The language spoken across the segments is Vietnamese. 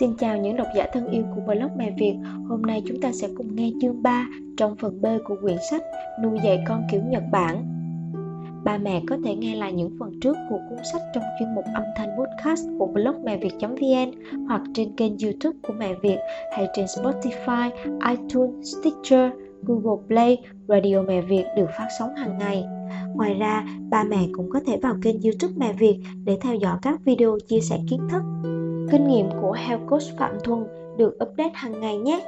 Xin chào những độc giả thân yêu của blog Mẹ Việt. Hôm nay chúng ta sẽ cùng nghe chương 3 trong phần B của quyển sách Nuôi dạy con kiểu Nhật Bản. Ba mẹ có thể nghe lại những phần trước của cuốn sách trong chuyên mục âm thanh podcast của blog mẹ việt.vn hoặc trên kênh youtube của Mẹ Việt hay trên Spotify, iTunes, Stitcher, Google Play, Radio Mẹ Việt được phát sóng hàng ngày. Ngoài ra, ba mẹ cũng có thể vào kênh youtube Mẹ Việt để theo dõi các video chia sẻ kiến thức. Kinh nghiệm của Health Coach Phạm Thuần được update hàng ngày nhé.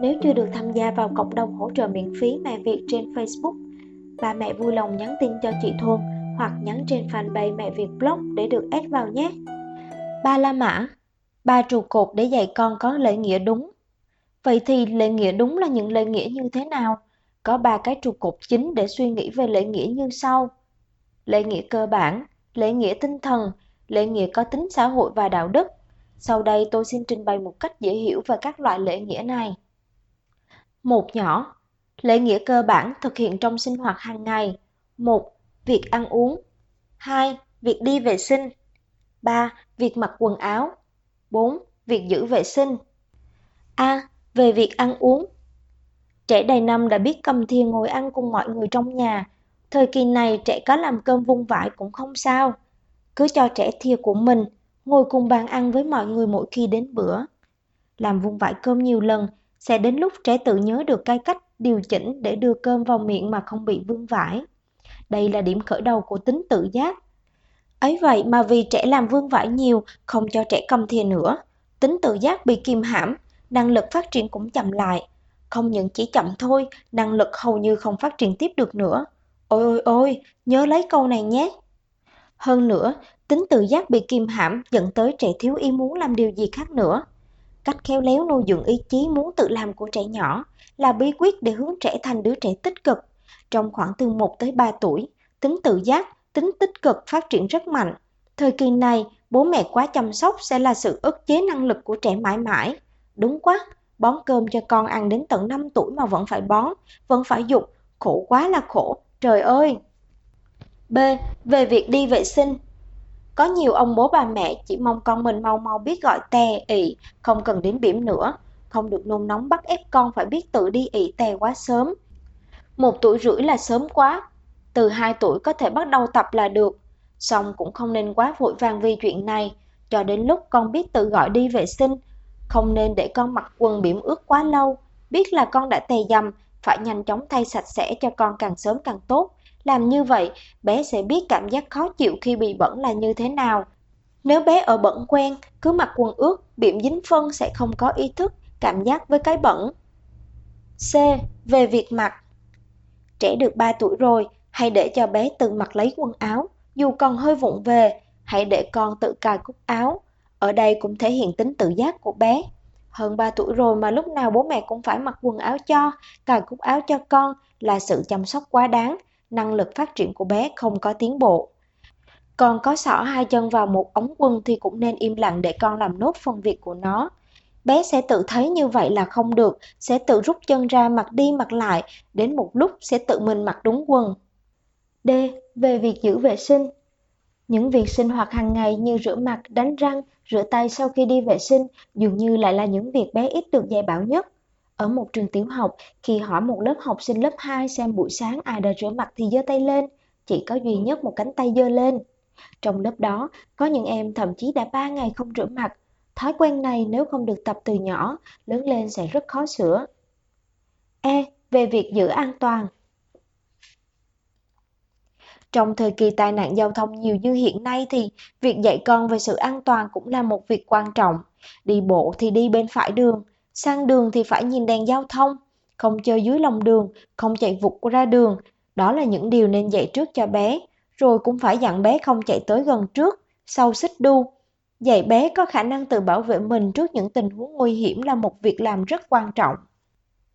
Nếu chưa được tham gia vào cộng đồng hỗ trợ miễn phí Mẹ Việt trên Facebook, bà mẹ vui lòng nhắn tin cho chị Thuần hoặc nhắn trên fanpage Mẹ Việt Blog để được add vào nhé. Ba La Mã Ba trụ cột để dạy con có lễ nghĩa đúng. Vậy thì lễ nghĩa đúng là những lễ nghĩa như thế nào? Có ba cái trụ cột chính để suy nghĩ về lễ nghĩa như sau. Lễ nghĩa cơ bản, lễ nghĩa tinh thần, lễ nghĩa có tính xã hội và đạo đức, sau đây tôi xin trình bày một cách dễ hiểu về các loại lễ nghĩa này. Một nhỏ, lễ nghĩa cơ bản thực hiện trong sinh hoạt hàng ngày. một Việc ăn uống. Hai, Việc đi vệ sinh. Ba, Việc mặc quần áo. Bốn, Việc giữ vệ sinh. A. Về việc ăn uống. Trẻ đầy năm đã biết cầm thìa ngồi ăn cùng mọi người trong nhà. Thời kỳ này trẻ có làm cơm vung vãi cũng không sao. Cứ cho trẻ thìa của mình, ngồi cùng bàn ăn với mọi người mỗi khi đến bữa. Làm vung vãi cơm nhiều lần, sẽ đến lúc trẻ tự nhớ được cái cách điều chỉnh để đưa cơm vào miệng mà không bị vương vãi. Đây là điểm khởi đầu của tính tự giác. Ấy vậy mà vì trẻ làm vương vãi nhiều, không cho trẻ cầm thìa nữa, tính tự giác bị kìm hãm, năng lực phát triển cũng chậm lại. Không những chỉ chậm thôi, năng lực hầu như không phát triển tiếp được nữa. Ôi ôi ôi, nhớ lấy câu này nhé. Hơn nữa, Tính tự giác bị kìm hãm dẫn tới trẻ thiếu ý muốn làm điều gì khác nữa. Cách khéo léo nuôi dưỡng ý chí muốn tự làm của trẻ nhỏ là bí quyết để hướng trẻ thành đứa trẻ tích cực. Trong khoảng từ 1 tới 3 tuổi, tính tự giác, tính tích cực phát triển rất mạnh. Thời kỳ này, bố mẹ quá chăm sóc sẽ là sự ức chế năng lực của trẻ mãi mãi. Đúng quá, bón cơm cho con ăn đến tận 5 tuổi mà vẫn phải bón, vẫn phải dục, khổ quá là khổ, trời ơi! B. Về việc đi vệ sinh có nhiều ông bố bà mẹ chỉ mong con mình mau mau biết gọi tè, ị, không cần đến bỉm nữa. Không được nôn nóng bắt ép con phải biết tự đi ị tè quá sớm. Một tuổi rưỡi là sớm quá. Từ hai tuổi có thể bắt đầu tập là được. Xong cũng không nên quá vội vàng vì chuyện này. Cho đến lúc con biết tự gọi đi vệ sinh. Không nên để con mặc quần bỉm ướt quá lâu. Biết là con đã tè dầm, phải nhanh chóng thay sạch sẽ cho con càng sớm càng tốt. Làm như vậy, bé sẽ biết cảm giác khó chịu khi bị bẩn là như thế nào. Nếu bé ở bẩn quen, cứ mặc quần ướt, biệm dính phân sẽ không có ý thức, cảm giác với cái bẩn. C. Về việc mặc Trẻ được 3 tuổi rồi, hãy để cho bé tự mặc lấy quần áo, dù còn hơi vụng về, hãy để con tự cài cúc áo. Ở đây cũng thể hiện tính tự giác của bé. Hơn 3 tuổi rồi mà lúc nào bố mẹ cũng phải mặc quần áo cho, cài cúc áo cho con là sự chăm sóc quá đáng, năng lực phát triển của bé không có tiến bộ. Còn có xỏ hai chân vào một ống quần thì cũng nên im lặng để con làm nốt phần việc của nó. Bé sẽ tự thấy như vậy là không được, sẽ tự rút chân ra mặc đi mặc lại, đến một lúc sẽ tự mình mặc đúng quần. D. Về việc giữ vệ sinh Những việc sinh hoạt hàng ngày như rửa mặt, đánh răng, rửa tay sau khi đi vệ sinh dường như lại là những việc bé ít được dạy bảo nhất. Ở một trường tiểu học, khi hỏi một lớp học sinh lớp 2 xem buổi sáng ai đã rửa mặt thì giơ tay lên, chỉ có duy nhất một cánh tay giơ lên. Trong lớp đó, có những em thậm chí đã 3 ngày không rửa mặt. Thói quen này nếu không được tập từ nhỏ, lớn lên sẽ rất khó sửa. E. Về việc giữ an toàn Trong thời kỳ tai nạn giao thông nhiều như hiện nay thì việc dạy con về sự an toàn cũng là một việc quan trọng. Đi bộ thì đi bên phải đường, sang đường thì phải nhìn đèn giao thông, không chơi dưới lòng đường, không chạy vụt ra đường. Đó là những điều nên dạy trước cho bé, rồi cũng phải dặn bé không chạy tới gần trước, sau xích đu. Dạy bé có khả năng tự bảo vệ mình trước những tình huống nguy hiểm là một việc làm rất quan trọng.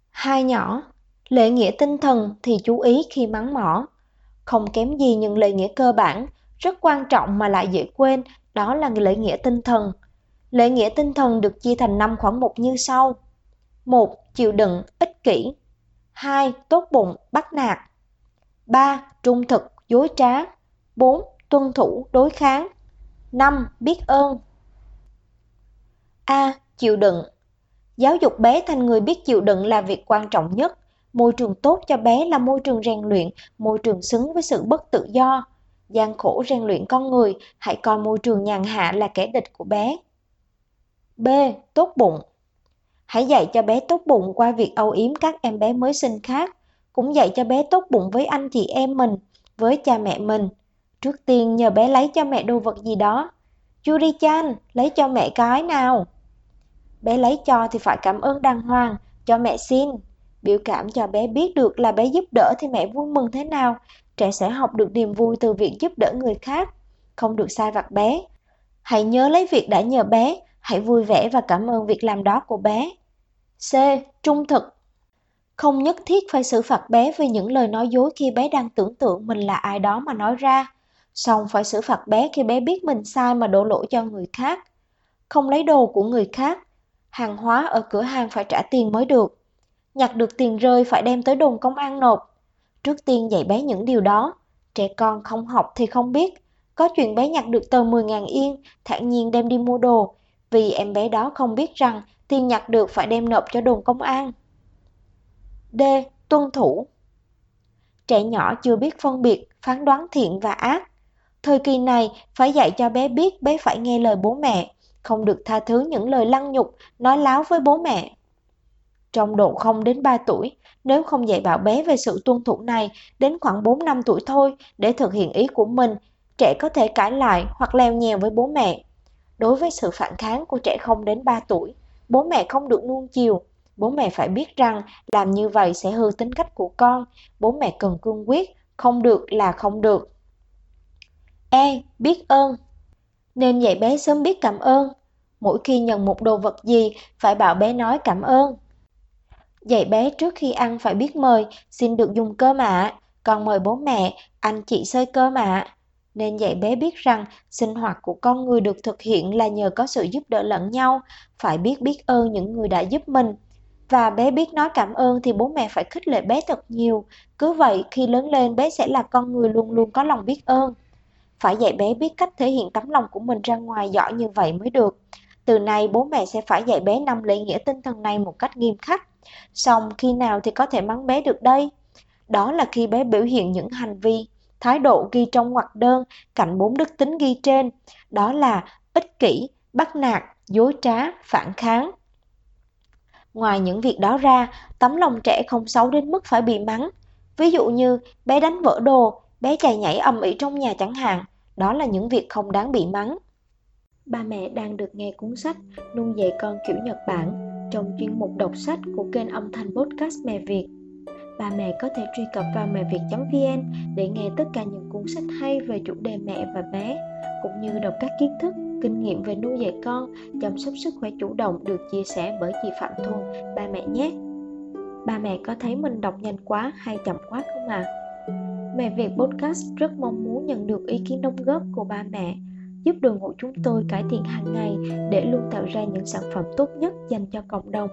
Hai nhỏ, lễ nghĩa tinh thần thì chú ý khi mắng mỏ. Không kém gì những lễ nghĩa cơ bản, rất quan trọng mà lại dễ quên, đó là lễ nghĩa tinh thần. Lễ nghĩa tinh thần được chia thành 5 khoảng mục như sau. 1. Chịu đựng, ích kỷ. 2. Tốt bụng, bắt nạt. 3. Trung thực, dối trá. 4. Tuân thủ, đối kháng. 5. Biết ơn. A. Chịu đựng Giáo dục bé thành người biết chịu đựng là việc quan trọng nhất. Môi trường tốt cho bé là môi trường rèn luyện, môi trường xứng với sự bất tự do. gian khổ rèn luyện con người, hãy coi môi trường nhàn hạ là kẻ địch của bé. B. Tốt bụng Hãy dạy cho bé tốt bụng qua việc âu yếm các em bé mới sinh khác. Cũng dạy cho bé tốt bụng với anh chị em mình, với cha mẹ mình. Trước tiên nhờ bé lấy cho mẹ đồ vật gì đó. Judy Chan, lấy cho mẹ cái nào. Bé lấy cho thì phải cảm ơn đàng hoàng, cho mẹ xin. Biểu cảm cho bé biết được là bé giúp đỡ thì mẹ vui mừng thế nào. Trẻ sẽ học được niềm vui từ việc giúp đỡ người khác, không được sai vặt bé. Hãy nhớ lấy việc đã nhờ bé, hãy vui vẻ và cảm ơn việc làm đó của bé. C. Trung thực Không nhất thiết phải xử phạt bé vì những lời nói dối khi bé đang tưởng tượng mình là ai đó mà nói ra. Xong phải xử phạt bé khi bé biết mình sai mà đổ lỗi cho người khác. Không lấy đồ của người khác, hàng hóa ở cửa hàng phải trả tiền mới được. Nhặt được tiền rơi phải đem tới đồn công an nộp. Trước tiên dạy bé những điều đó. Trẻ con không học thì không biết. Có chuyện bé nhặt được tờ 10.000 yên, thản nhiên đem đi mua đồ, vì em bé đó không biết rằng tiền nhặt được phải đem nộp cho đồn công an. D. Tuân thủ Trẻ nhỏ chưa biết phân biệt, phán đoán thiện và ác. Thời kỳ này phải dạy cho bé biết bé phải nghe lời bố mẹ, không được tha thứ những lời lăng nhục, nói láo với bố mẹ. Trong độ 0 đến 3 tuổi, nếu không dạy bảo bé về sự tuân thủ này đến khoảng 4 năm tuổi thôi để thực hiện ý của mình, trẻ có thể cãi lại hoặc leo nhèo với bố mẹ. Đối với sự phản kháng của trẻ không đến 3 tuổi, bố mẹ không được nuông chiều. Bố mẹ phải biết rằng làm như vậy sẽ hư tính cách của con. Bố mẹ cần cương quyết, không được là không được. E. Biết ơn nên dạy bé sớm biết cảm ơn. Mỗi khi nhận một đồ vật gì, phải bảo bé nói cảm ơn. Dạy bé trước khi ăn phải biết mời, xin được dùng cơm ạ, còn mời bố mẹ, anh chị xơi cơm ạ. Nên dạy bé biết rằng sinh hoạt của con người được thực hiện là nhờ có sự giúp đỡ lẫn nhau, phải biết biết ơn những người đã giúp mình. Và bé biết nói cảm ơn thì bố mẹ phải khích lệ bé thật nhiều. Cứ vậy khi lớn lên bé sẽ là con người luôn luôn có lòng biết ơn. Phải dạy bé biết cách thể hiện tấm lòng của mình ra ngoài giỏi như vậy mới được. Từ nay bố mẹ sẽ phải dạy bé năm lễ nghĩa tinh thần này một cách nghiêm khắc. Xong khi nào thì có thể mắng bé được đây? Đó là khi bé biểu hiện những hành vi, thái độ ghi trong ngoặc đơn cạnh bốn đức tính ghi trên. Đó là ích kỷ, bắt nạt, dối trá, phản kháng. Ngoài những việc đó ra, tấm lòng trẻ không xấu đến mức phải bị mắng. Ví dụ như bé đánh vỡ đồ, bé chạy nhảy ầm ĩ trong nhà chẳng hạn. Đó là những việc không đáng bị mắng. Ba mẹ đang được nghe cuốn sách Nuôi dạy con kiểu Nhật Bản trong chuyên mục đọc sách của kênh âm thanh podcast Mẹ Việt. Ba mẹ có thể truy cập vào mẹ việt.vn để nghe tất cả những cuốn sách hay về chủ đề mẹ và bé, cũng như đọc các kiến thức, kinh nghiệm về nuôi dạy con, chăm sóc sức khỏe chủ động được chia sẻ bởi chị Phạm Thuần, ba mẹ nhé. Ba mẹ có thấy mình đọc nhanh quá hay chậm quá không ạ? À? Mẹ Việt Podcast rất mong muốn nhận được ý kiến đóng góp của ba mẹ, giúp đội ngũ chúng tôi cải thiện hàng ngày để luôn tạo ra những sản phẩm tốt nhất dành cho cộng đồng.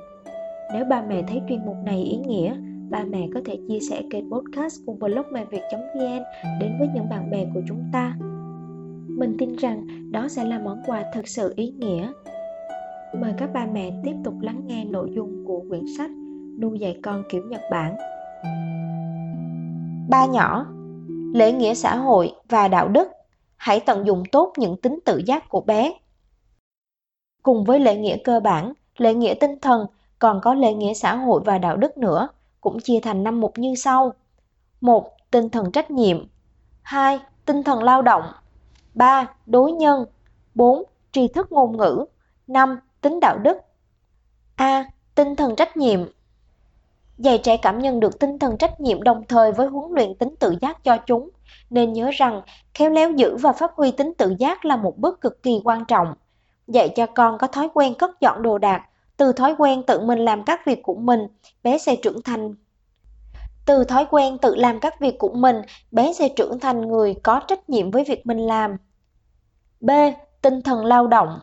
Nếu ba mẹ thấy chuyên mục này ý nghĩa, ba mẹ có thể chia sẻ kênh podcast cùng blog mẹ việt.vn đến với những bạn bè của chúng ta. Mình tin rằng đó sẽ là món quà thật sự ý nghĩa. Mời các ba mẹ tiếp tục lắng nghe nội dung của quyển sách Nuôi dạy con kiểu Nhật Bản Ba nhỏ Lễ nghĩa xã hội và đạo đức Hãy tận dụng tốt những tính tự giác của bé. Cùng với lễ nghĩa cơ bản, lễ nghĩa tinh thần còn có lễ nghĩa xã hội và đạo đức nữa, cũng chia thành năm mục như sau. một Tinh thần trách nhiệm 2. Tinh thần lao động 3. Đối nhân 4. Tri thức ngôn ngữ 5. Tính đạo đức A. Tinh thần trách nhiệm Dạy trẻ cảm nhận được tinh thần trách nhiệm đồng thời với huấn luyện tính tự giác cho chúng, nên nhớ rằng khéo léo giữ và phát huy tính tự giác là một bước cực kỳ quan trọng. Dạy cho con có thói quen cất dọn đồ đạc, từ thói quen tự mình làm các việc của mình, bé sẽ trưởng thành. Từ thói quen tự làm các việc của mình, bé sẽ trưởng thành người có trách nhiệm với việc mình làm. B. Tinh thần lao động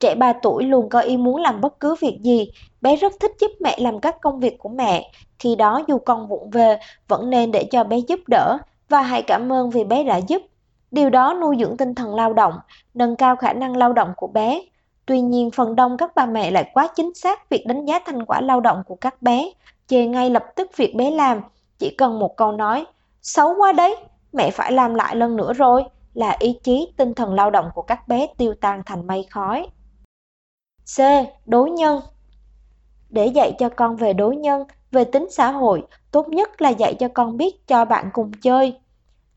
Trẻ 3 tuổi luôn có ý muốn làm bất cứ việc gì, bé rất thích giúp mẹ làm các công việc của mẹ. Khi đó dù con vụng về, vẫn nên để cho bé giúp đỡ và hãy cảm ơn vì bé đã giúp. Điều đó nuôi dưỡng tinh thần lao động, nâng cao khả năng lao động của bé. Tuy nhiên, phần đông các bà mẹ lại quá chính xác việc đánh giá thành quả lao động của các bé, chê ngay lập tức việc bé làm, chỉ cần một câu nói, xấu quá đấy, mẹ phải làm lại lần nữa rồi, là ý chí tinh thần lao động của các bé tiêu tan thành mây khói. C. Đối nhân Để dạy cho con về đối nhân, về tính xã hội, tốt nhất là dạy cho con biết cho bạn cùng chơi.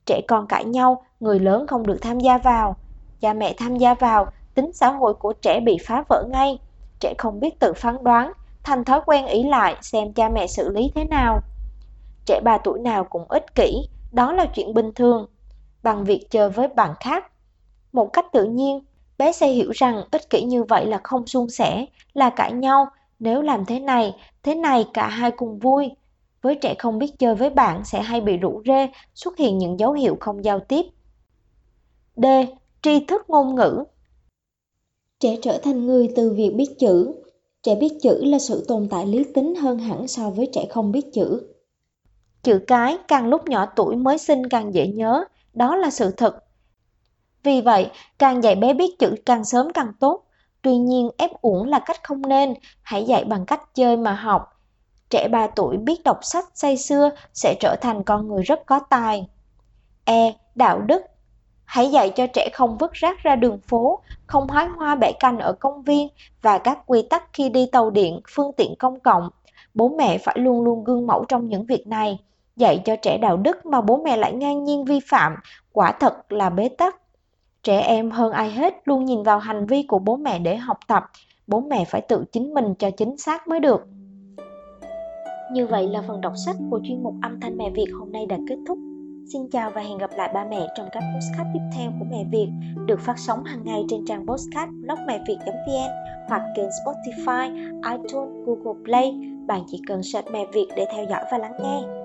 Trẻ con cãi nhau, người lớn không được tham gia vào. Cha mẹ tham gia vào, tính xã hội của trẻ bị phá vỡ ngay. Trẻ không biết tự phán đoán, thành thói quen ý lại xem cha mẹ xử lý thế nào. Trẻ 3 tuổi nào cũng ích kỷ, đó là chuyện bình thường. Bằng việc chơi với bạn khác, một cách tự nhiên, bé sẽ hiểu rằng ích kỷ như vậy là không suôn sẻ, là cãi nhau. Nếu làm thế này, thế này cả hai cùng vui. Với trẻ không biết chơi với bạn sẽ hay bị rủ rê, xuất hiện những dấu hiệu không giao tiếp. D. Tri thức ngôn ngữ Trẻ trở thành người từ việc biết chữ. Trẻ biết chữ là sự tồn tại lý tính hơn hẳn so với trẻ không biết chữ. Chữ cái càng lúc nhỏ tuổi mới sinh càng dễ nhớ, đó là sự thật. Vì vậy, càng dạy bé biết chữ càng sớm càng tốt. Tuy nhiên, ép uổng là cách không nên, hãy dạy bằng cách chơi mà học. Trẻ 3 tuổi biết đọc sách say xưa sẽ trở thành con người rất có tài. E. Đạo đức Hãy dạy cho trẻ không vứt rác ra đường phố, không hái hoa bẻ cành ở công viên và các quy tắc khi đi tàu điện, phương tiện công cộng. Bố mẹ phải luôn luôn gương mẫu trong những việc này. Dạy cho trẻ đạo đức mà bố mẹ lại ngang nhiên vi phạm, quả thật là bế tắc. Trẻ em hơn ai hết luôn nhìn vào hành vi của bố mẹ để học tập, bố mẹ phải tự chính mình cho chính xác mới được. Như vậy là phần đọc sách của chuyên mục âm thanh mẹ Việt hôm nay đã kết thúc. Xin chào và hẹn gặp lại ba mẹ trong các postcard tiếp theo của Mẹ Việt được phát sóng hàng ngày trên trang postcard blog mẹ Việt.vn hoặc kênh Spotify, iTunes, Google Play. Bạn chỉ cần search Mẹ Việt để theo dõi và lắng nghe.